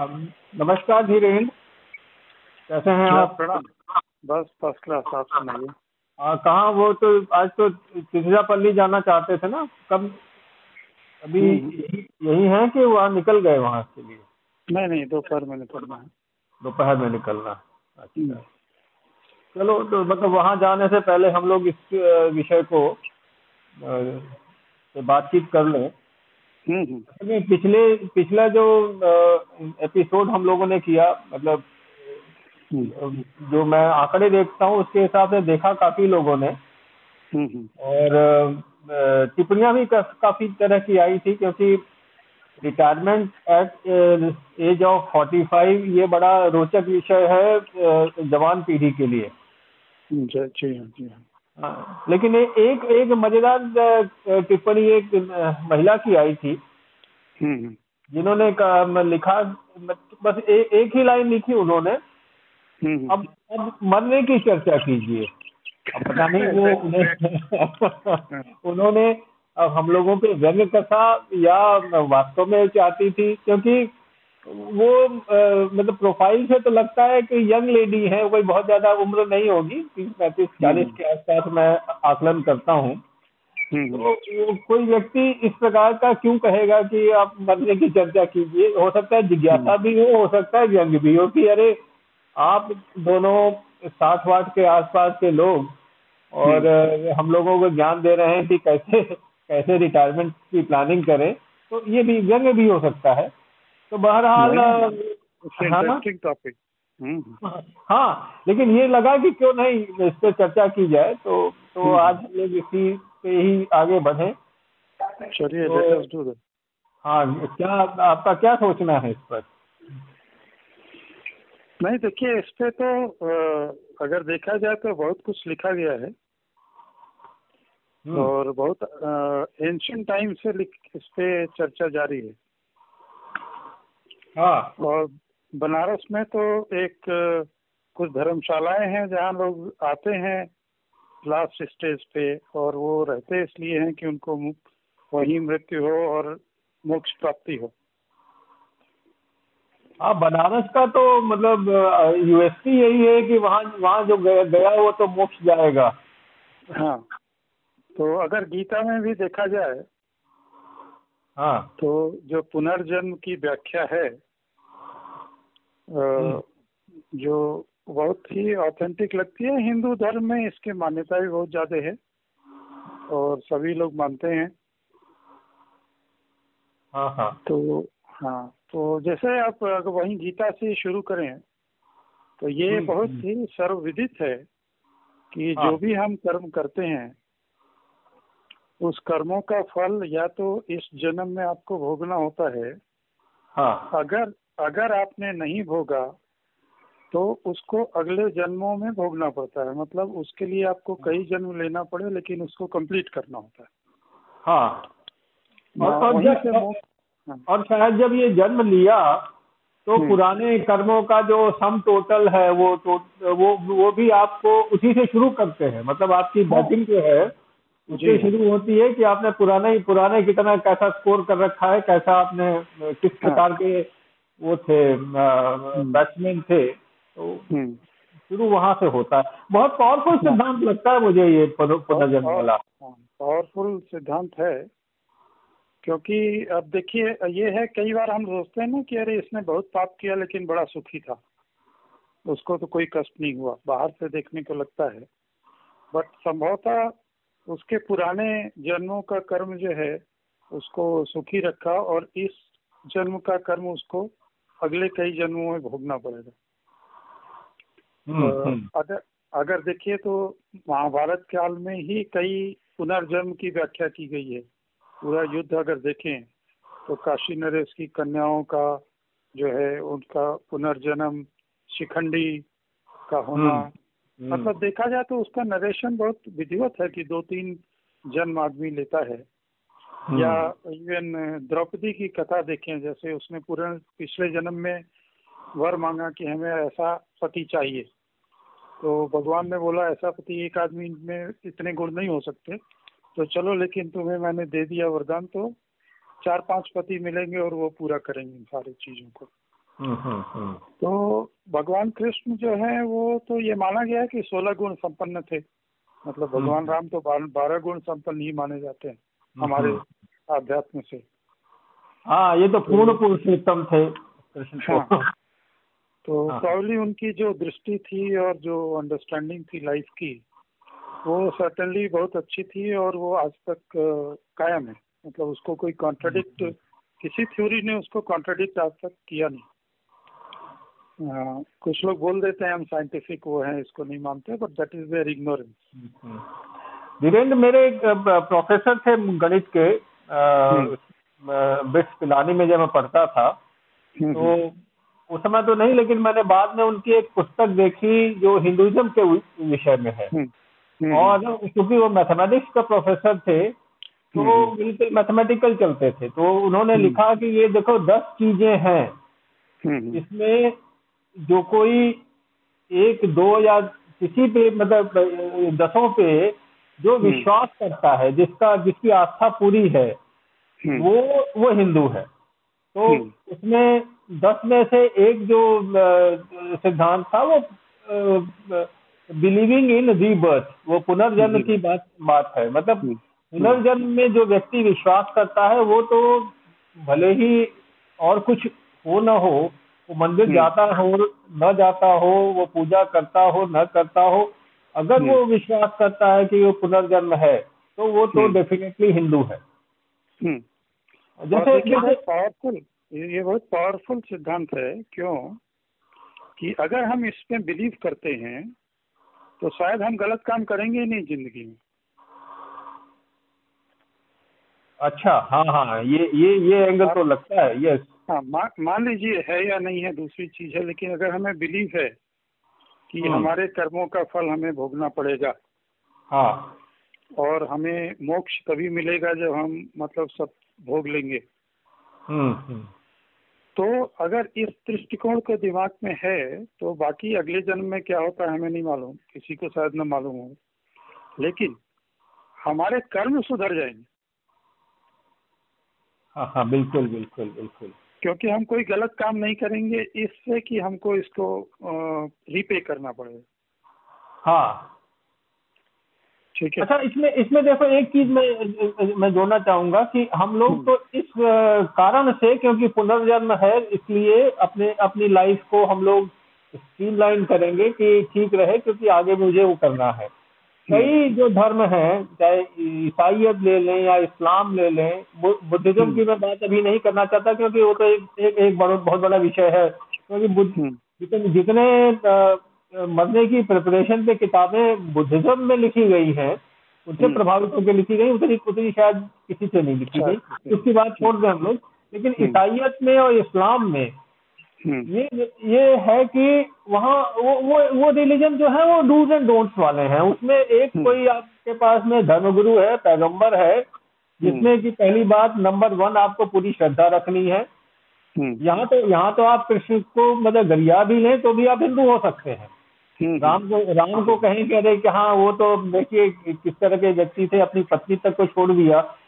नमस्कार धीरेन्द्र। कैसे हैं आप? प्रणाम बस फ़र्स्ट क्लास आप सुनाइए। कहाँ वो तो आज तो तिरजापल्ली जाना चाहते थे ना? कब अभी हम्म। यही है कि वहाँ निकल गए वहाँ के लिए? नहीं नहीं दोपहर में निकलना है। दोपहर में निकलना हम्म। अच्छा। चलो तो मतलब वहाँ जाने से पहले हम लोग इस विषय को से बातचीत कर लें। हम्म, हम्म, पिछले पिछला जो एपिसोड हम लोगों ने किया मतलब हम्म, जो मैं आंकड़े देखता हूँ उसके हिसाब से देखा काफ़ी लोगों ने। और टिप्पणियाँ भी काफ़ी तरह की आई थी क्योंकि रिटायरमेंट एट एज ऑफ़ 45 ये बड़ा रोचक विषय है जवान पीढ़ी के लिए। जी जी जी हाँ। लेकिन ए, एक एक मज़ेदार टिप्पणी एक महिला की आई थी। हम्म, हम्म, जिन्होंने लिखा बस ए, एक ही लाइन लिखी उन्होंने। हम्म, अब अब मरने की चर्चा कीजिए। अब पता नहीं वो उन्हें उन्होंने अब हम लोगों पे व्यंग कथा या वास्तव में चाहती थी क्योंकि वो अ, मतलब प्रोफ़ाइल से तो लगता है कि यंग लेडी है कोई बहुत ज़्यादा उम्र नहीं होगी तीस पैंतीस चालीस के आसपास मैं आकलन करता हूँ। हम्म, तो कोई व्यक्ति इस प्रकार का क्यों कहेगा कि आप मरने की चर्चा कीजिए? हो सकता है जिज्ञासा भी हो हो सकता है व्यंग भी हो कि अरे आप दोनों साठ वाट के आसपास के लोग और हम लोगों को ज्ञान दे रहे हैं कि कैसे कैसे रिटायरमेंट की प्लानिंग करें। तो ये भी व्यंग भी हो सकता है। तो बहरहाल It's हाँ. हम्म, हाँ लेकिन ये लगा कि क्यों नहीं इस पर चर्चा की जाए तो तो हम्म। आज हम लोग इसी पे ही आगे बढ़े। चलिए तो-. हाँ क्या आपका क्या सोचना है इस पर? नहीं देखिए इस पे तो अगर देखा जाए तो बहुत कुछ लिखा गया है। हम्म, और बहुत एंशियंट टाइम से लिख- इस पे चर्चा जारी है। हाँ। और बनारस में तो एक कुछ धर्मशालाएँ हैं जहाँ लोग आते हैं लास्ट स्टेज पे और वो रहते इसलिए हैं कि उनको वहीं मृत्यु हो और मोक्ष प्राप्ति हो। हाँ बनारस का तो मतलब यूएसपी यही है कि वहाँ वहाँ जो गया, गया वो तो मोक्ष जाएगा। हाँ। तो अगर गीता में भी देखा जाए हाँ तो जो पुनर्जन्म की व्याख्या है जो बहुत ही ऑथेंटिक लगती है हिंदू धर्म में इसकी मान्यता भी बहुत ज़्यादा है और सभी लोग मानते हैं हाँ हाँ तो हाँ तो जैसे आप अगर वही गीता से शुरू करें तो ये हम्म, बहुत हम्म। ही सर्वविदित है कि हाँ। जो भी हम कर्म करते हैं उस कर्मों का फल या तो इस जन्म में आपको भोगना होता है। हाँ। अगर अगर आपने नहीं भोगा तो उसको अगले जन्मों में भोगना पड़ता है। मतलब उसके लिए आपको कई जन्म लेना पड़े लेकिन उसको कंप्लीट करना होता है। हाँ। और, और वहीं जब हाँ, और शायद जब ये जन्म लिया तो हम्म। पुराने कर्मों का जो सम टोटल है वो तो, वो वो भी आपको उसी से शुरू करते हैं। मतलब आपकी हाँ। बैटिंग जो है जी उससे हाँ। शुरू होती है कि आपने पुराने ही पुराने कितना कैसा स्कोर कर रखा है कैसा आपने किस हाँ। प्रकार के वो थे बैट्समैन थे तो हम्म। शुरू वहाँ से होता है बहुत पावरफुल हाँ। सिद्धांत लगता है मुझे ये पुनः- पुनर्जन्म वाला पावरफुल सिद्धांत है क्योंकि अब देखिए ये है कई बार हम सोचते हैं ना कि अरे इसने बहुत पाप किया लेकिन बड़ा सुखी था उसको तो कोई कष्ट नहीं हुआ बाहर से देखने को लगता है बट संभवतः उसके पुराने जन्मों का कर्म जो है उसको सुखी रखा और इस जन्म का कर्म उसको अगले कई जन्मों में भोगना पड़ेगा। हम्म, हम्म, अगर अगर देखिए तो महाभारत काल में ही कई पुनर्जन्म की व्याख्या की गई है। पूरा युद्ध अगर देखें तो काशी नरेश की कन्याओं का जो है उनका पुनर्जन्म शिखंडी का होना हम्म, मतलब देखा जाए तो उसका नरेशन बहुत विधिवत है कि दो तीन जन्म आदमी लेता है। हम्म, या इवन द्रौपदी की कथा देखें जैसे उसने पूरे पिछले जन्म में वर मांगा कि हमें ऐसा पति चाहिए। तो भगवान ने बोला ऐसा पति एक आदमी में इतने गुण नहीं हो सकते। तो चलो लेकिन तुम्हें मैंने दे दिया वरदान तो चार पाँच पति मिलेंगे और वो पूरा करेंगे इन सारी चीज़ों को। तो भगवान कृष्ण जो है वो तो ये माना गया है कि सोलह गुण संपन्न थे। मतलब भगवान राम तो बारह गुण संपन्न ही माने जाते हैं हमारे आध्यात्म से। हाँ ये तो पूर्ण पुरुषोत्तम थे। कृष्ण हाँ, तो प्रॉब्ली हाँ। उनकी जो दृष्टि थी और जो अंडरस्टैंडिंग थी लाइफ की वो सर्टनली बहुत अच्छी थी और वो आज तक कायम है। मतलब उसको कोई कॉन्ट्रडिक्ट किसी थ्योरी ने उसको कॉन्ट्रडिक्ट आज तक किया नहीं। आ, कुछ लोग बोल देते हैं हम साइंटिफिक वो हैं इसको नहीं मानते but that is their ignorance Virendra मेरे एक प्रोफेसर थे गणित के हम्म। बिट्स पिलानी में जब मैं पढ़ता था हम्म, तो हम्म। उस समय तो नहीं लेकिन मैंने बाद में उनकी एक पुस्तक देखी जो हिंदुइज्म के विषय में है। और क्योंकि वो मैथमेटिक्स का प्रोफेसर थे तो बिल्कुल मैथमेटिकल चलते थे तो उन्होंने लिखा कि ये देखो दस चीज़ें हैं। इसमें जो कोई एक दो या किसी पे मतलब दसों पे जो विश्वास करता है जिसका जिसकी आस्था पूरी है वो वो हिंदू है। तो उसमें दस में से एक जो सिद्धांत था वो बिलीविंग इन रीबर्थ वो पुनर्जन्म की बात बात है। मतलब हम्म। पुनर्जन्म में जो व्यक्ति विश्वास करता है वो तो भले ही और कुछ हो न हो वो मंदिर हम्म। जाता हो न जाता हो वो पूजा करता हो न करता हो अगर वो हम्म। विश्वास करता है कि वो पुनर्जन्म है तो वो तो डेफिनेटली हिंदू है। जैसे पावरफुल ये बहुत पावरफुल सिद्धांत है क्यों? कि अगर हम इसमें बिलीव करते हैं तो शायद हम गलत काम करेंगे नहीं ज़िंदगी में। अच्छा हाँ हाँ ये ये ये एंगल तो लगता है यस हाँ मान लीजिए है या नहीं है दूसरी चीज़ है लेकिन अगर हमें बिलीव है कि हम्म। हमारे कर्मों का फल हमें भोगना पड़ेगा। हाँ। और हमें मोक्ष तभी मिलेगा जब हम मतलब सब भोग लेंगे। हम्म, हम्म। तो अगर इस दृष्टिकोण के दिमाग में है तो बाकी अगले जन्म में क्या होता है हमें नहीं मालूम। किसी को शायद न मालूम हो। लेकिन हमारे कर्म सुधर जाएँगे। हाँ हाँ बिल्कुल बिल्कुल बिल्कुल। क्योंकि हम कोई गलत काम नहीं करेंगे इससे कि हमको इसको रीपे करना पड़ेगा हाँ ठीक है अच्छा इसमें इसमें देखो एक चीज़ मैं मैं जोड़ना चाहूँगा कि हम लोग। तो इस कारण से क्योंकि पुनर्जन्म है इसलिए अपने अपनी लाइफ को हम लोग स्ट्रीमलाइन करेंगे कि ठीक रहे क्योंकि आगे मुझे वो करना है। कई जो धर्म है चाहे ईसाइत ले लें या इस्लाम ले लें बुद्धिज्म हम्म। की मैं बात अभी नहीं करना चाहता क्योंकि वो तो एक एक, एक बहुत बड़ा विषय है क्योंकि जितने जितने मरने की प्रिपरेशन पे किताबें बुद्धिज्म में लिखी गई हैं उनसे हम्म। प्रभावित होकर लिखी गई उतनी उतनी शायद किसी से नहीं लिखी गई अच्छा, उसकी बात छोड़ दें हम लोग लेकिन हम्म। ईसाइत में और इस्लाम में हम्म। ये ये है कि वहाँ वो वो वो रिलीजन जो है वो डूज एंड डोंट्स वाले हैं। उसमें एक कोई आपके पास में धर्मगुरु है पैगंबर है जिसमें कि पहली बात नंबर वन आपको पूरी श्रद्धा रखनी है। यहाँ तो यहाँ तो आप कृष्ण को मतलब गरिया भी लें तो भी आप हिंदू हो सकते हैं। हम्म, हम्म। राम को राम को कहीं कह रहे कि हाँ वो तो देखिए किस तरह के व्यक्ति थे अपनी पत्नी तक को छोड़ दिया। हम्म।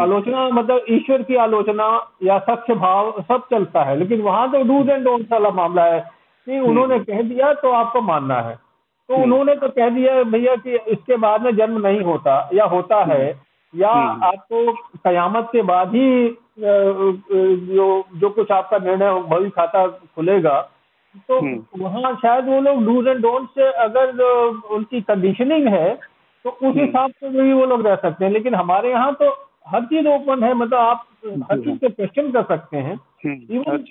आलोचना मतलब ईश्वर की आलोचना या सच्च भाव सब चलता है लेकिन वहाँ तो डूज एंड डोंट वाला मामला है कि उन्होंने कह दिया तो आपको मानना है। तो उन्होंने तो कह दिया भैया कि इसके बाद में जन्म नहीं होता या होता है या आपको कयामत के बाद ही जो जो कुछ आपका निर्णय भविष्य खाता खुलेगा तो हम्म। वहाँ शायद वो लोग डूज एंड डोंट से अगर उनकी कंडीशनिंग है तो उस हम्म। हिसाब से भी वो लोग रह सकते हैं। लेकिन हमारे यहाँ तो हर चीज़ ओपन है मतलब आप हर चीज़ पे क्वेश्चन कर सकते हैं। इवन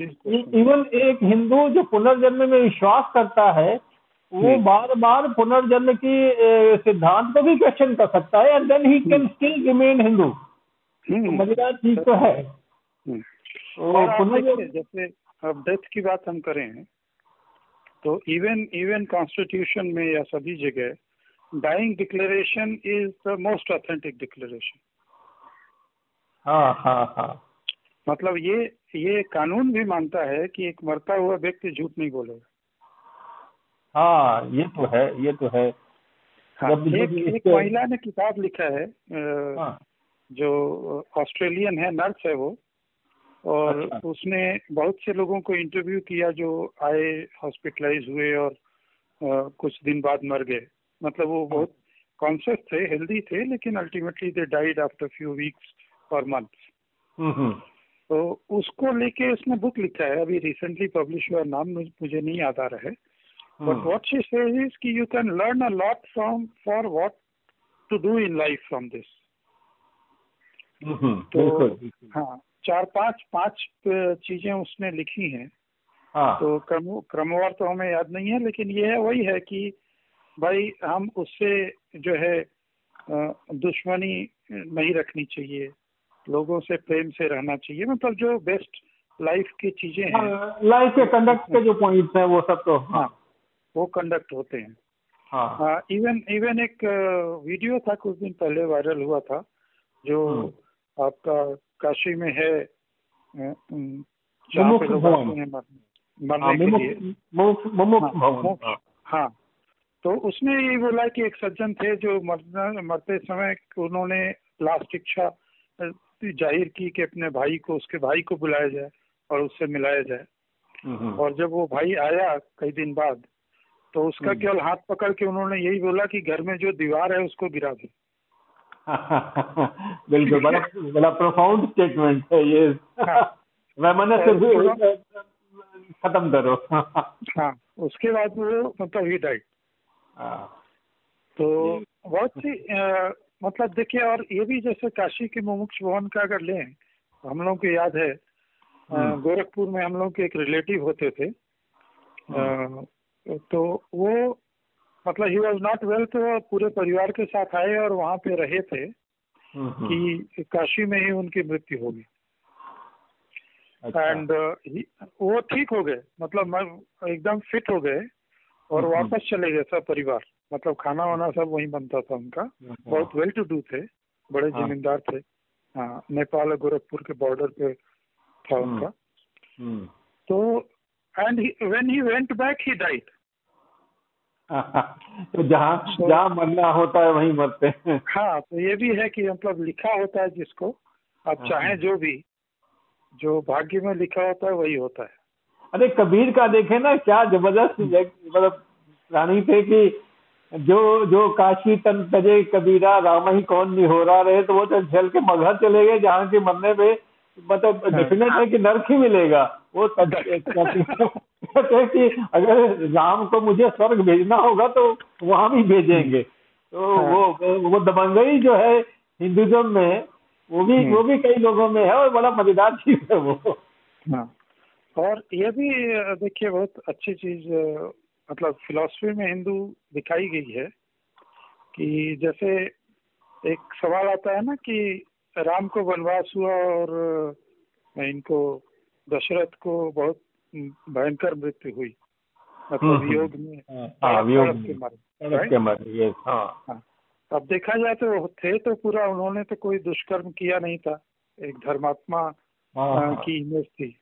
इवन एक हिंदू जो पुनर्जन्म में विश्वास करता है वो बार बार पुनर्जन्म की सिद्धांत को भी क्वेश्चन कर सकता है and then he can still remain Hindu मज़ेदार चीज़ तो है। जैसे अब डेथ की बात हम करें तो इवन इवन कॉन्स्टिट्यूशन में या सभी जगह dying declaration is the most authentic declaration हाँ हाँ हाँ। मतलब ये ये कानून भी मानता है कि एक मरता हुआ व्यक्ति झूठ नहीं बोलेगा हाँ ये तो है ये तो है। हाँ, एक, एक महिला ने किताब लिखा है हाँ. जो ऑस्ट्रेलियन है नर्स है वो और अच्छा। उसने बहुत से लोगों को इंटरव्यू किया जो आए हॉस्पिटलाइज हुए और अ, कुछ दिन बाद मर गए। मतलब वो बहुत कॉन्शियस थे हेल्दी थे लेकिन ultimately they died after few weeks months hmm, hmm, तो उसको लेके उसने बुक लिखा है। अभी रिसेंटली पब्लिश हुआ नाम मुझे नहीं याद आ रहा है। But what she says is कि you can learn a lot from for what to do in life from this तो। हाँ चार पाँच पाँच चीज़ें उसने लिखी हैं। हाँ। तो क्रम क्रमवार तो हमें याद नहीं है लेकिन ये है वही है कि भाई हम उससे जो है दुश्मनी नहीं रखनी चाहिए। लोगों से प्रेम से रहना चाहिए। मतलब जो बेस्ट लाइफ की चीज़ें हैं। लाइफ के कंडक्ट के जो पॉइंट्स हैं वो सब तो हाँ। हाँ वो कंडक्ट होते हैं। हाँ। इवन इवन एक वीडियो था कुछ दिन पहले वायरल हुआ था जो हम्म। आपका काशी में है जहाँ पे लोग आते हैं हाँ, मरने के लिए। हाँ। हाँ। हाँ। तो उसने ये बोला कि एक सज्जन थे जो मरना मरते समय उन्होंने लास्ट इच्छा ज़ाहिर की कि अपने भाई को उसके भाई को बुलाया जाए और उससे मिलाया जाए। और जब वो भाई आया कई दिन बाद तो उसका हम्म। केवल हाथ पकड़ के उन्होंने यही बोला कि घर में जो दीवार है उसको गिरा दे बिल्कुल बड़ा बड़ा प्रोफाउंड स्टेटमेंट है ये हाँ। खत्म करो हाँ उसके बाद वो मतलब ही डाइट हाँ, तो बहुत सी मतलब देखिए और ये भी जैसे काशी के मुमुक्ष भवन का अगर लें हम लोग को याद है हम्म। गोरखपुर में हम लोग के एक रिलेटिव होते थे अ, तो वो मतलब ही वॉज़ नॉट वेल तो पूरे परिवार के साथ आए और वहाँ पे रहे थे हम्म, हम्म, कि काशी में ही उनकी मृत्यु होगी गई अच्छा। एंड वो ठीक हो गए मतलब एकदम फिट हो गए और। वापस चले गए सब परिवार मतलब खाना वाना सब वहीं बनता था उनका। हम्म, बहुत वेल टू डू थे बड़े हाँ। जमींदार थे। हाँ नेपाल और गोरखपुर के बॉर्डर पे था हम्म। उनका। हम्म। तो and when he went back he died तो जहाँ so, जहाँ मरना होता है वहीं मरते हैं। हाँ तो ये भी है कि मतलब लिखा होता है जिसको। आप हाँ। चाहें जो भी जो भाग्य में लिखा होता है वही होता है। अरे कबीर का देखे ना क्या ज़बरदस्त मतलब रानी थे कि जो जो काशी तन तजे कबीरा राम ही कौन निहोरा रहे तो वो तो झल के मगहर चले गए जहाँ के मरने पे मतलब हाँ। डेफिनेट है कि नर्क ही मिलेगा वो हैं कि अगर राम को मुझे स्वर्ग भेजना होगा तो वहाँ भी भेजेंगे तो हाँ। वो वो दबंगई जो है हिंदुज्म में वो भी हम्म। वो भी कई लोगों में है और बड़ा मज़ेदार चीज़ है वो हाँ और ये भी देखिए बहुत अच्छी चीज़ मतलब फिलॉसफी में हिंदू दिखाई गई है कि जैसे एक सवाल आता है ना कि राम को वनवास हुआ और इनको दशरथ को बहुत भयंकर मृत्यु हुई। मतलब हम्म, वियोग में हाँ तड़प वियोग तड़प के में। yes, हाँ। हाँ। अब देखा जाए तो थे तो पूरा उन्होंने तो कोई दुष्कर्म किया नहीं था। एक धर्मात्मा हाँ, हाँ। की इमेज थी।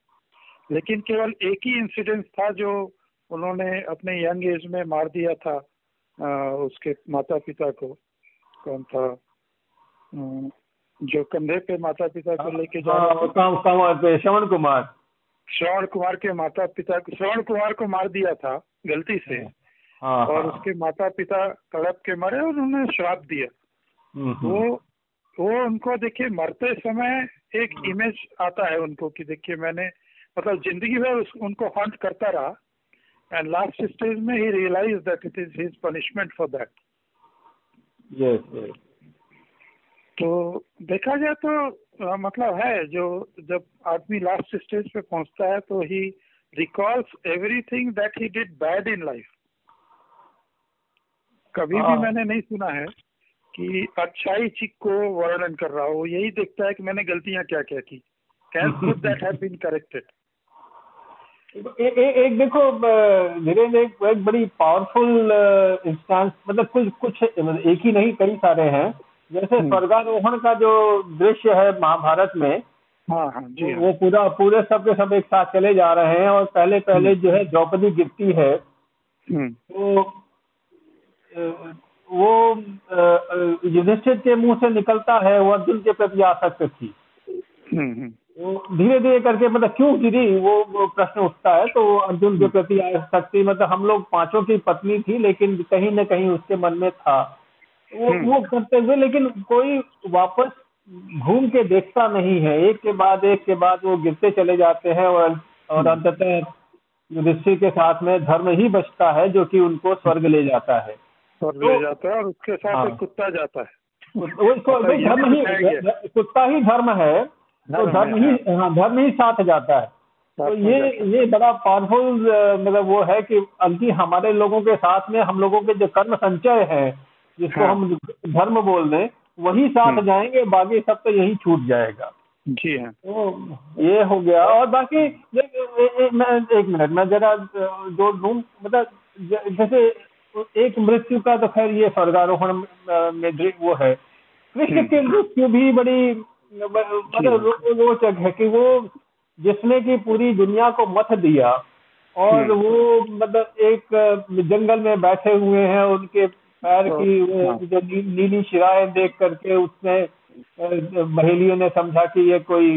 लेकिन केवल एक ही इंसिडेंट था जो उन्होंने अपने यंग एज में मार दिया था अ, उसके माता पिता को। कौन था? जो कंधे पे माता पिता को लेके जा हाँ, रहा श्रवण कुमार। श्रवण कुमार के माता पिता को श्रवण कुमार को मार दिया था गलती से। हाँ और हाँ। उसके माता पिता तड़प के मरे और उन्होंने श्राप दिया। हम्म, हम्म। वो वो उनको देखिए मरते समय एक इमेज आता है उनको कि देखिए मैंने मतलब ज़िंदगी भर उनको हॉन्ट करता रहा। एंड लास्ट स्टेज में he realise that it is his punishment for that yes, yes. तो देखा जाए तो मतलब है जो जब आदमी लास्ट स्टेज पे पहुँचता है तो he recalls everything that he did bad in life कभी भी हाँ। मैंने नहीं सुना है कि अच्छाई चिक को वर्णन कर रहा हो। यही देखता है कि मैंने गलतियाँ क्या क्या की can that have been corrected ए, ए, एक देखो धीरेन्द्र एक, एक बड़ी पावरफुल इंस्टांस मतलब कुछ कुछ मतलब एक ही नहीं कई सारे हैं। जैसे हम्म। स्वर्गारोहण का जो दृश्य है महाभारत में हाँ हाँ जी हाँ। वो पूरा पूरे सब के सब एक साथ चले जा रहे हैं और पहले पहले जो है द्रौपदी गिरती है। हम्म, तो वो युधिष्ठिर के मुँह से निकलता है वो अर्जुन के प्रति आसक्त थी। धीरे धीरे करके मतलब क्यों गिरी वो, वो प्रश्न उठता है। तो अर्जुन के प्रति शक्ति मतलब हम लोग पाँचों की पत्नी थी लेकिन कहीं ना कहीं उसके मन में था। वो हम्म। वो करते हुए लेकिन कोई वापस घूम के देखता नहीं है। एक के बाद एक के बाद वो गिरते चले जाते हैं और और हम्म। अंततः ऋषि के साथ में धर्म ही बचता है जो कि उनको स्वर्ग ले जाता है। स्वर्ग ले तो जाता है और उसके साथ हाँ, कुत्ता जाता है। वो धर्म ही कुत्ता ही धर्म है। तो धर्म ही हाँ। धर्म ही साथ जाता है। तो ये ये बड़ा पावरफुल मतलब वो है कि अंति हमारे लोगों के साथ में हम लोगों के जो कर्म संचय है जिसको हाँ। हम धर्म बोल रहे वही साथ हम्म। जाएँगे बाकी सब तो यही छूट जाएगा। जी हाँ। तो ये हो गया। और बाकी ए, ए, ए, मैं एक मिनट मैं जरा जोड़ दू? मतलब जैसे एक मृत्यु का तो खैर ये स्वर्गारोहण में वो है। कृष्ण हम्म। की मृत्यु भी बड़ी मतलब रोचक है कि वो जिसने की पूरी दुनिया को मत दिया और हम्म। वो मतलब एक जंगल में बैठे हुए हैं उनके पैर हाँ, की हाँ। जो नी, नीली शिराएँ देख करके उसने महेलियों ने समझा कि ये कोई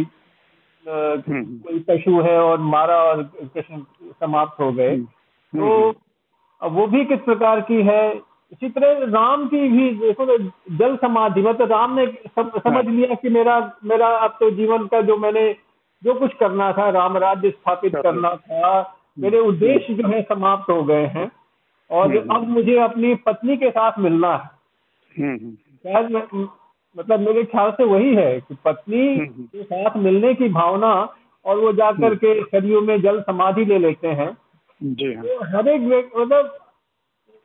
हम्म। कोई पशु है और मारा और कृष्ण समाप्त हो गए हम्म। तो वो भी किस प्रकार की है इसी तरह राम की भी देखो तो जल समाधि मतलब राम ने सम, समझ हाँ। लिया कि मेरा मेरा अब तो जीवन का जो मैंने जो कुछ करना था राम राज्य स्थापित करना था मेरे उद्देश्य जो है समाप्त हो गए हैं और हम्म। अब मुझे अपनी पत्नी के साथ मिलना है हम्म, हम्म। शायद मतलब मेरे ख्याल से वही है कि पत्नी के साथ मिलने की भावना और वो जाकर के शरीर में जल समाधि ले लेते हैं जी हाँ। तो हर एक मतलब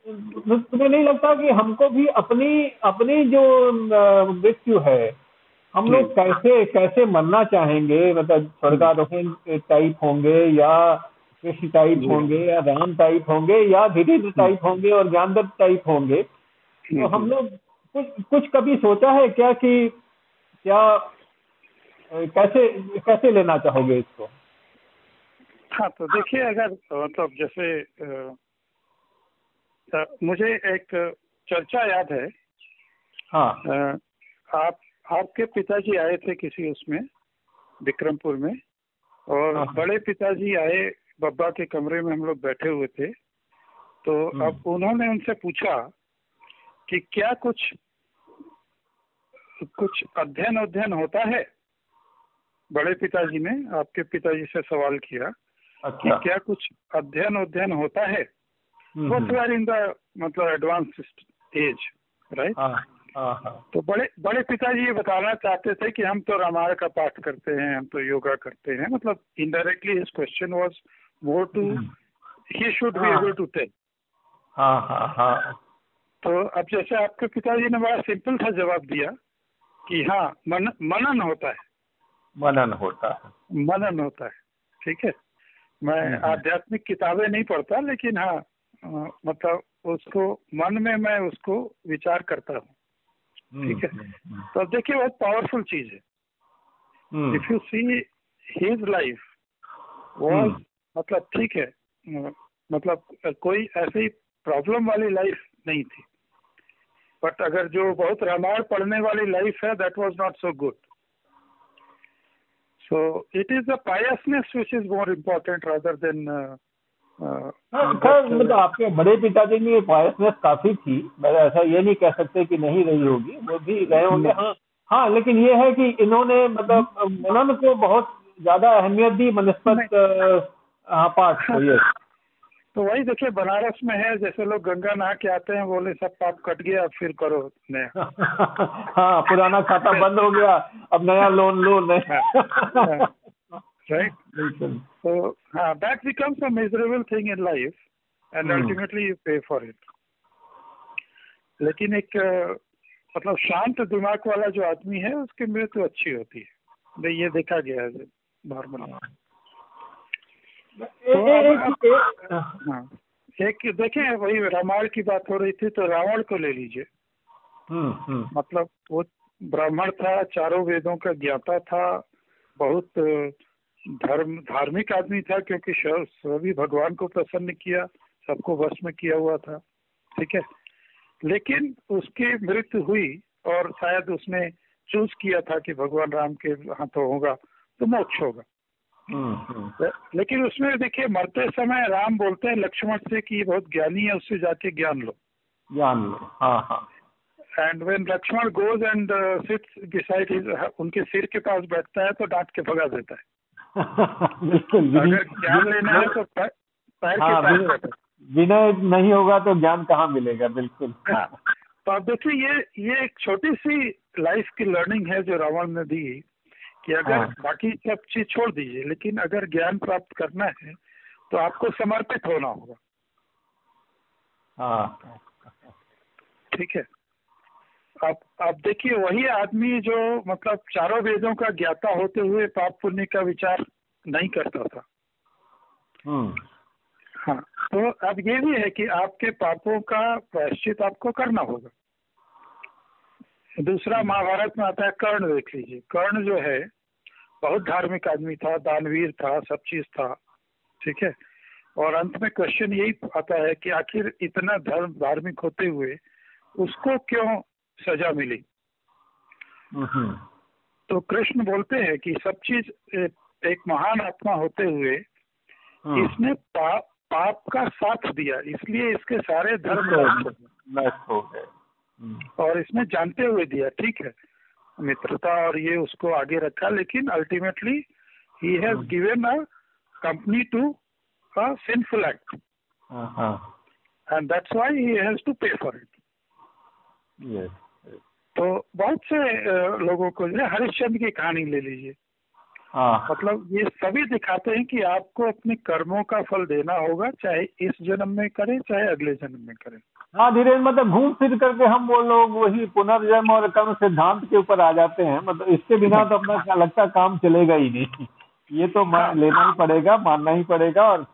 तुम्हें नहीं लगता कि हमको भी अपनी अपनी जो मृत्यु है हम लोग कैसे कैसे मरना चाहेंगे? मतलब स्वर्गारोहण टाइप होंगे या कृष्ण टाइप होंगे या राम टाइप होंगे या धीरे टाइप होंगे और ज्ञानदत्त टाइप होंगे? तो हम लोग कुछ कुछ कभी सोचा है क्या कि क्या कैसे कैसे लेना चाहोगे इसको? हाँ तो देखिए अगर मतलब तो जैसे मुझे एक चर्चा याद है हाँ आप आपके पिताजी आए थे किसी उसमें विक्रमपुर में और हाँ। बड़े पिताजी आए बब्बा के कमरे में हम लोग बैठे हुए थे तो हम्म। अब उन्होंने उनसे पूछा कि क्या कुछ कुछ अध्ययन अध्ययन होता है बड़े पिताजी ने आपके पिताजी से सवाल किया अच्छा। कि क्या कुछ अध्ययन अध्ययन होता है what we are in the मतलब एडवांस एज राइट तो बड़े बड़े पिताजी ये बताना चाहते थे कि हम तो रामायण का पाठ करते हैं हम तो योगा करते हैं। मतलब indirectly his question was more to he. Should be able to tell तो अब जैसे आपके पिताजी ने बड़ा सिंपल सा जवाब दिया कि हाँ मन, मनन होता है। मनन होता है। मनन होता है ठीक है? मैं हम्म। आध्यात्मिक किताबें नहीं पढ़ता लेकिन हाँ मतलब उसको मन में मैं उसको विचार करता हूँ। हम्म, ठीक है? हम्म, हम्म। तो अब देखिए बहुत पावरफुल चीज़ है। If you see his life वो मतलब ठीक है मतलब कोई ऐसी प्रॉब्लम वाली लाइफ नहीं थी। बट अगर जो बहुत रामायण पढ़ने वाली लाइफ है that was not so good so it is the piousness which is more important rather than खैर मतलब आपके बड़े पिताजी में वायसनेस काफ़ी थी। मैं ऐसा ये नहीं कह सकते कि नहीं रही होगी। वो भी रहे होंगे हाँ। हाँ लेकिन ये है कि इन्होंने मतलब मनन को बहुत ज़्यादा अहमियत दी बनस्पत हाँ पाठ को ये। तो वही देखिए बनारस में है जैसे लोग गंगा नहा के आते हैं बोले सब पाप कट गया अब फिर करो नया। हाँ पुराना खाता बंद हो गया अब नया लोन लो नया हाँ, right? So uh, that becomes a miserable thing in life, and hmm. ultimately you pay for it. लेकिन एक मतलब शांत दिमाग वाला जो आदमी है उसकी मृत्यु अच्छी होती है नहीं ये देखा गया है नॉर्मल तो हाँ एक देखें वही रामायण की बात हो रही थी तो रावण को ले लीजिए हम्म, हम्म। मतलब वो ब्राह्मण था चारों वेदों का ज्ञाता था बहुत धर्म धार्मिक आदमी था क्योंकि सभी भगवान को प्रसन्न किया सबको वश में किया हुआ था ठीक है? लेकिन उसकी मृत्यु हुई और शायद उसने चूज़ किया था कि भगवान राम के हाथों होगा तो मोक्ष होगा। हम्म, हम्म। लेकिन उसमें देखिए मरते समय राम बोलते हैं लक्ष्मण से कि ये बहुत ज्ञानी है उससे जाके ज्ञान लो। ज्ञान लो हाँ हाँ। And when Lakshman goes and sits beside उनके सिर के पास बैठता है तो डांट के भगा देता है। बिल्कुल तो हाँ, विनय नहीं होगा तो ज्ञान कहाँ मिलेगा बिल्कुल। हाँ तो आप देखिए ये ये एक छोटी सी लाइफ की लर्निंग है जो रावण ने दी कि अगर हाँ। बाकी सब चीज़ छोड़ दीजिए लेकिन अगर ज्ञान प्राप्त करना है तो आपको समर्पित होना होगा। हाँ। ठीक है? अब अब देखिए वही आदमी जो मतलब चारों वेदों का ज्ञाता होते हुए पाप पुण्य का विचार नहीं करता था। हम्म हाँ तो अब ये भी है कि आपके पापों का प्रायश्चित आपको करना होगा। दूसरा महाभारत में आता है कर्ण देख लीजिए। कर्ण जो है बहुत धार्मिक आदमी था दानवीर था सब चीज़ था ठीक है? और अंत में क्वेश्चन यही आता है कि आखिर इतना धर्म धार्मिक होते हुए उसको क्यों सजा मिली। हम्म। तो कृष्ण बोलते हैं कि सब चीज़ एक महान आत्मा होते हुए हम्म। इसने पाप पाप का साथ दिया। इसलिए इसके सारे धर्म हो गए। हो हम्म, और इसने जानते हुए दिया ठीक है। मित्रता और ये उसको आगे रखा लेकिन ultimately he has given a company to a sinful act हाँ हाँ। And that's why he has to pay for it yes तो बहुत से लोगों को जो है हरिश्चंद्र की कहानी ले लीजिए। हाँ। मतलब ये सभी दिखाते हैं कि आपको अपने कर्मों का फल देना होगा चाहे इस जन्म में करें चाहे अगले जन्म में करें। हाँ धीरे मतलब घूम फिर करके हम वो लोग वही पुनर्जन्म और कर्म सिद्धांत के ऊपर आ जाते हैं। मतलब इसके बिना तो अपना क्या लगता काम चलेगा ही नहीं। ये तो मा- लेना ही पड़ेगा मानना ही पड़ेगा और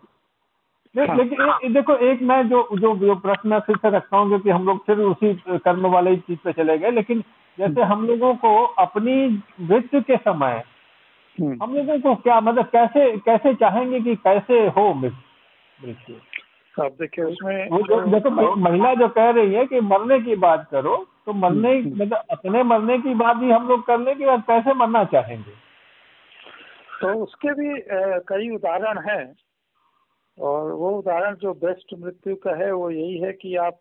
हाँ। लेकिन देखो एक मैं जो जो जो प्रश्न मैं फिर से रखता हूँ क्योंकि हम लोग फिर उसी कर्म वाले चीज़ पे चले गए लेकिन जैसे हम लोगों को अपनी मृत्यु के समय हम्म। हम लोगों को क्या मतलब कैसे कैसे चाहेंगे कि कैसे हो मृत्यु अब देखिए उसमें देखो महिला जो कह रही है कि मरने की बात करो तो मरने हम्म। मतलब अपने मरने की बात भी हम लोग करने के बाद कैसे मरना चाहेंगे तो उसके भी कई उदाहरण हैं और वो उदाहरण जो बेस्ट मृत्यु का है वो यही है कि आप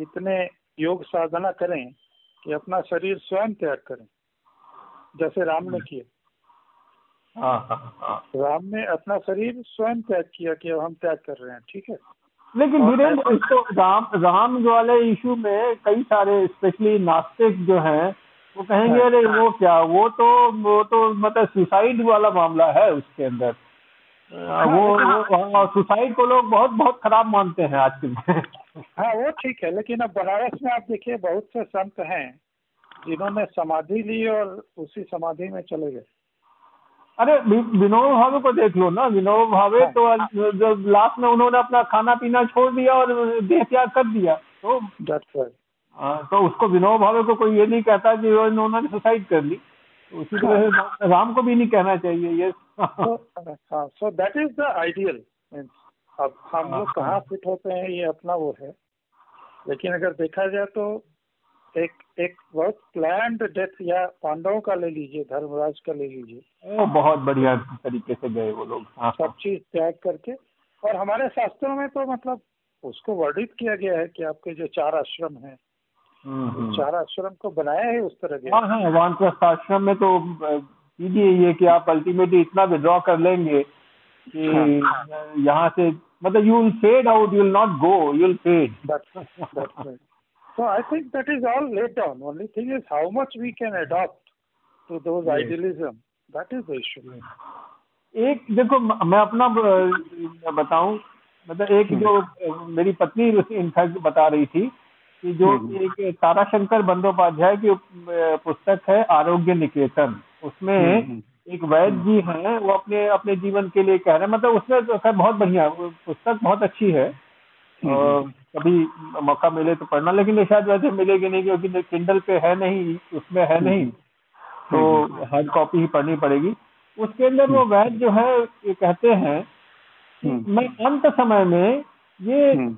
इतने योग साधना करें कि अपना शरीर स्वयं त्याग करें। जैसे राम ने किया। हाँ हाँ हाँ। राम ने अपना शरीर स्वयं त्याग किया कि अब हम त्याग कर रहे हैं ठीक है? लेकिन वीरेंद्र इसको राम राम वाले इशू में कई सारे स्पेशली नास्तिक जो हैं वो कहेंगे। अरे वो क्या? वो तो वो तो मतलब सुसाइड वाला मामला है उसके अंदर। वो वो सुसाइड को लोग बहुत बहुत खराब मानते हैं आजकल में हाँ वो ठीक है लेकिन अब बनारस में आप देखिए बहुत से संत हैं जिन्होंने समाधि ली और उसी समाधि में चले गए। अरे विनोद भावे को देख लो ना। विनोद भावे हाँ। तो जब लास्ट में उन्होंने अपना खाना पीना छोड़ दिया और देह त्याग कर दिया तो आ, तो उसको विनोद भावे को कोई ये नहीं कहता कि उन्होंने सुसाइड कर ली। उसी तरह राम को भी नहीं कहना चाहिए ये हाँ so that is the ideal अब हम लोग कहाँ फिट होते हैं ये अपना वो है। लेकिन अगर देखा जाए तो एक एक बहुत प्लान्ड डेथ या पांडवों का ले लीजिए धर्मराज का ले लीजिए। वो बहुत बढ़िया तरीके से गए वो लोग। हाँ। सब चीज़ त्याग करके। और हमारे शास्त्रों में तो मतलब उसको वर्णित किया गया है कि आपके जो चार आश्रम हैं हम्म, हम्म। चार आश्रम को बनाया है उस तरह के। हाँ हाँ वानप्रस्थ आश्रम में तो कीजिए ये कि आप अल्टीमेटली इतना विड्रॉ कर लेंगे कि यहाँ से मतलब you will fade out you will not go you will fade That's that's right. So I think that is all laid down. Only thing is how much we can adopt to those Yes. idealism. That is the issue. एक देखो मैं अपना बताऊँ मतलब एक जो मेरी पत्नी इनफैक्ट बता रही थी कि जो हम्म। एक ताराशंकर बंदोपाध्याय की पुस्तक है आरोग्य निकेतन उसमें हम्म। एक वैद्य जी हैं वो अपने अपने जीवन के लिए कह रहे हैं। मतलब उसमें तो खैर बहुत बढ़िया पुस्तक बहुत अच्छी है। और कभी मौका मिले तो पढ़ना लेकिन ये शायद वैसे मिलेगी नहीं क्योंकि किंडल पे है नहीं उसमें है नहीं तो हार्ड कॉपी ही पढ़नी पड़ेगी। उसके अंदर वो वैद्य जो है ये कहते हैं कि हम्म। मैं अंत समय में ये हम्म।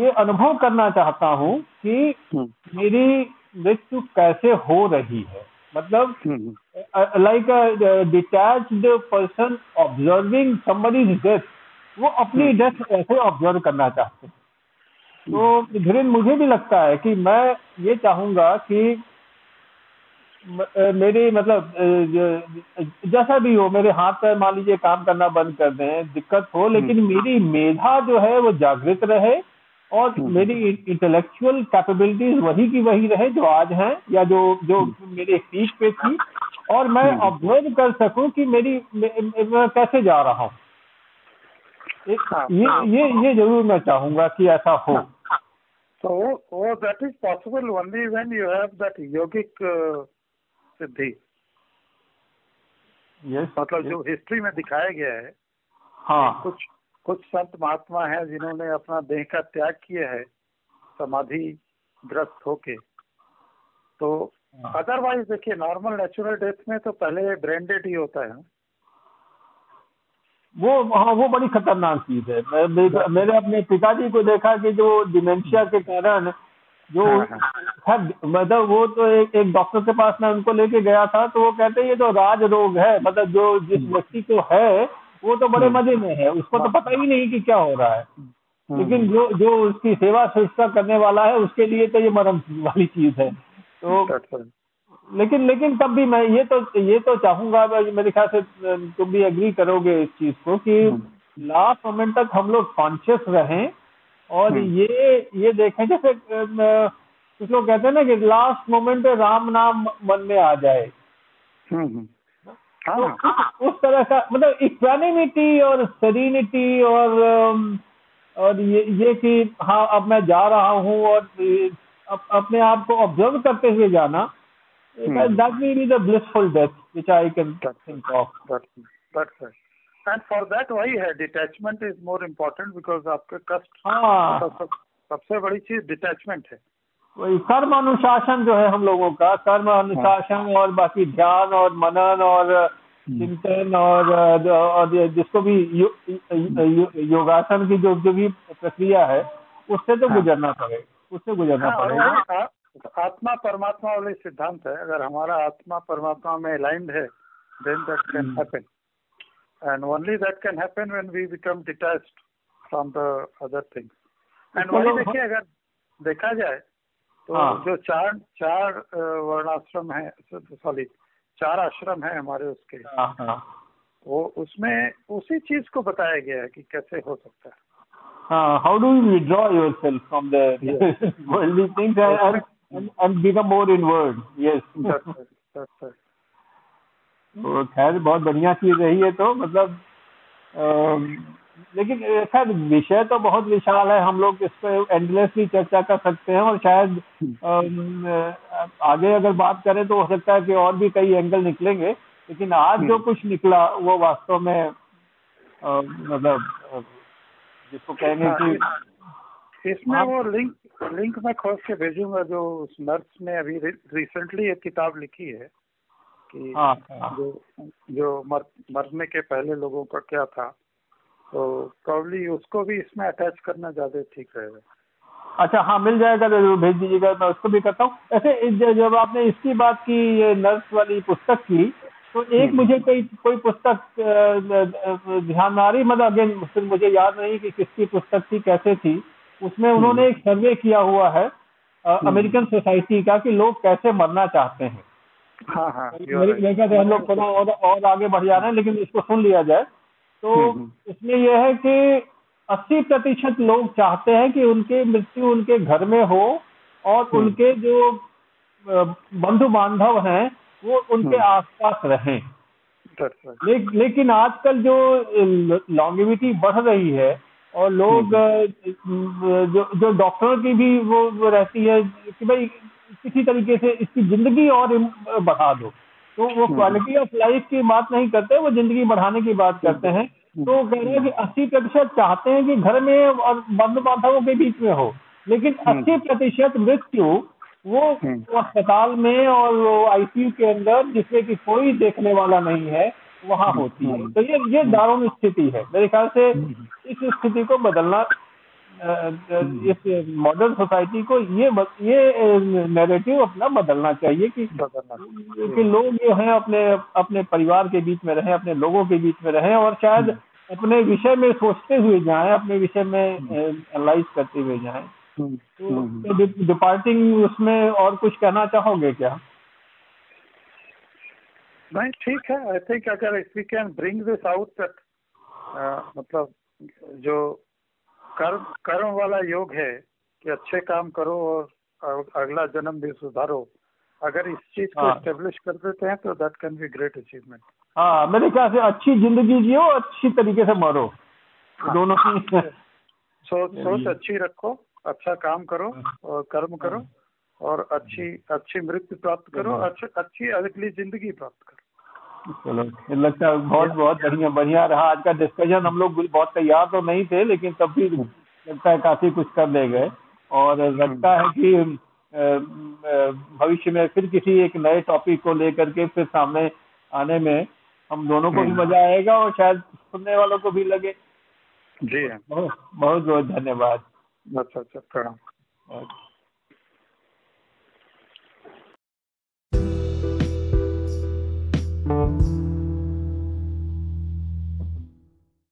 ये अनुभव करना चाहता हूँ कि हम्म। मेरी मृत्यु कैसे हो रही है। मतलब हम्म, like detached person observing somebody's death वो अपनी डेथ ऐसे ऑब्ज़र्व करना चाहते हैं। तो धीरेन मुझे भी लगता है कि मैं ये चाहूँगा कि मेरी मतलब जैसा भी हो मेरे हाथ पैर मान लीजिए काम करना बंद कर दें दिक्कत हो लेकिन मेरी मेधा जो है वो जागृत रहे और हम्म। मेरी इंटेलेक्चुअल कैपेबिलिटीज वही की वही रहे जो आज हैं या जो जो मेरी पीक पे थी और मैं हम्म। ऑब्ज़र्व कर सकूँ कि मेरी मैं कैसे जा रहा हूँ हाँ। ये ये ये ज़रूर मैं चाहूँगा कि ऐसा हो तो oh, that is possible only when you have that yogic uh, siddhi. Yes मतलब जो हिस्ट्री में दिखाया गया है हाँ कुछ कुछ संत महात्मा हैं जिन्होंने अपना देह का त्याग किया है समाधि ग्रस्त होके। तो हाँ। अदरवाइज़ देखिए नॉर्मल नेचुरल डेथ में तो पहले ब्रेन डेड ही होता है वो हाँ वो बड़ी खतरनाक चीज़ है। मैं- मेरे अपने पिताजी को देखा कि जो डिमेंशिया के कारण जो हाँ, हाँ। मतलब वो तो एक एक डॉक्टर के पास मैं उनको लेके गया था तो वो कहते हैं ये तो राज रोग है। मतलब जो जिस व्यक्ति को है वो तो बड़े मज़े में है उसको तो पता ही नहीं कि क्या हो रहा है। लेकिन जो जो उसकी सेवा शुश्रूषा करने वाला है उसके लिए तो ये मरम वाली चीज़ है। तो लेकिन लेकिन तब भी मैं ये तो ये तो चाहूँगा मेरे ख्याल से तुम भी एग्री करोगे इस चीज़ को कि लास्ट मोमेंट तक हम लोग कॉन्शियस रहें और हम्म। ये ये देखें जैसे कुछ लोग कहते हैं ना कि लास्ट मोमेंट पे राम नाम मन में आ जाए। तो हाँ उस, तरह का मतलब इक्वानिमिटी और सेरिनिटी और और ये ये कि हाँ अब मैं जा रहा हूँ और अप, अपने आप को ऑब्ज़र्व करते हुए जाना। That will be the blissful death which I can think of that's right. And for वही है detachment is more important because आपके कष्ट हाँ। सबसे बड़ी चीज़ डिटैचमेंट है। वही कर्म अनुशासन जो है हम लोगों का कर्म अनुशासन और बाकी ध्यान और मनन और चिंतन और और जिसको भी यो, यो, योगासन की जो जो भी प्रक्रिया है उससे तो हाँ। गुजरना पड़ेगा उससे गुजरना हाँ, पड़ेगा आत्मा परमात्मा वाले सिद्धांत है अगर हमारा आत्मा परमात्मा में अलाइंड है then that can hmm. Happen and only that can happen when we become detached from the other things and वही देखिए अगर देखा जाए तो जो चार चार वर्णाश्रम है सॉरी चार आश्रम है हमारे उसके। वो उसमें उसी चीज़ को बताया गया है कि कैसे हो सकता है। How do you withdraw yourself from worldly things and and become more in world खैर बहुत बढ़िया चीज़ रही है तो मतलब लेकिन खैर विषय तो बहुत विशाल है। हम लोग इस पर एंडलेसली चर्चा कर सकते हैं और शायद आगे अगर बात करें तो हो सकता है कि और भी कई एंगल निकलेंगे। लेकिन आज जो कुछ निकला वो वास्तव में मतलब जिसको कहेंगे हाँ, कि इसमें वो लिंक लिंक मैं खोज के भेजूँगा जो उस नर्स ने अभी रिसेंटली एक किताब लिखी है कि हाँ हाँ। जो जो मर, मरने के पहले लोगों का क्या था। तो प्रॉब्ली उसको भी इसमें अटैच करना ज़्यादा ठीक रहेगा। अच्छा हाँ मिल जाएगा तो ज़रूर भेज दीजिएगा मैं उसको भी करता हूँ। ऐसे जब आपने इसकी बात की ये नर्स वाली पुस्तक की तो एक हम्म। मुझे कोई कोई पुस्तक ध्यान में आ रही? मतलब अगेन फिर मुझे याद नहीं कि किसकी पुस्तक थी कैसे थी। उसमें उन्होंने एक सर्वे किया हुआ है अमेरिकन सोसाइटी का कि लोग कैसे मरना चाहते हैं। हाँ हाँ हम लोग थोड़ा और, और आगे बढ़ जा रहे हैं लेकिन इसको सुन लिया जाए। तो हम्म। इसमें यह है कि 80 प्रतिशत लोग चाहते हैं कि उनकी मृत्यु उनके घर में हो और हम्म। उनके जो बंधु बांधव हैं वो उनके हम्म। आसपास रहें ले, लेकिन आजकल जो लॉन्गिविटी बढ़ रही है और लोग जो जो डॉक्टरों की भी वो, वो रहती है कि भाई किसी तरीके से इसकी ज़िंदगी और बढ़ा दो तो वो क्वालिटी ऑफ़ लाइफ की बात नहीं करते वो ज़िंदगी बढ़ाने की बात करते हैं। तो कह रहे हैं कि अस्सी प्रतिशत चाहते हैं कि घर में और बंधु बांधवों के बीच में हो लेकिन अस्सी प्रतिशत मृत्यु वो हम्म। अस्पताल में और वो आईसीयू के अंदर जिसमें कि कोई देखने वाला नहीं है वहाँ होती है। तो ये ये दारुण स्थिति है। मेरे ख्याल से इस स्थिति को बदलना इस मॉडर्न सोसाइटी को ये ये नैरेटिव अपना बदलना चाहिए कि कि लोग जो हैं अपने अपने परिवार के बीच में रहें अपने लोगों के बीच में रहें और शायद हम्म। अपने विषय में सोचते हुए जाएँ अपने विषय में एनालाइज करते हुए जाएँ। हम्म। तो डिपार्टिंग उसमें और कुछ कहना चाहोगे क्या? नहीं ठीक है। आई थिंक अगर if we can bring this out मतलब जो कर्म कर्म वाला योग है कि अच्छे काम करो और अगला जन्म भी सुधारो। अगर इस चीज़ को स्टेब्लिश हाँ। कर देते हैं तो that can be great achievement हाँ मेरे ख्याल से अच्छी ज़िंदगी जियो अच्छी तरीके से मरो। हाँ। दोनों की सोच सोच अच्छी रखो अच्छा काम करो हाँ। और कर्म करो और अच्छी अच्छी मृत्यु प्राप्त करो अच्छी अच्छी अगली ज़िंदगी प्राप्त करो। चलो लगता है बहुत बहुत बढ़िया बढ़िया रहा। आज का डिस्कशन हम लोग बहुत तैयार तो नहीं थे लेकिन तब भी लगता है काफ़ी कुछ कर ले गए। और लगता है कि भविष्य में फिर किसी एक नए टॉपिक को लेकर के फिर सामने आने में हम दोनों को भी हम्म। मज़ा आएगा और शायद सुनने वालों को भी लगे। जी। बहुत बहुत धन्यवाद। अच्छा अच्छा प्रणाम।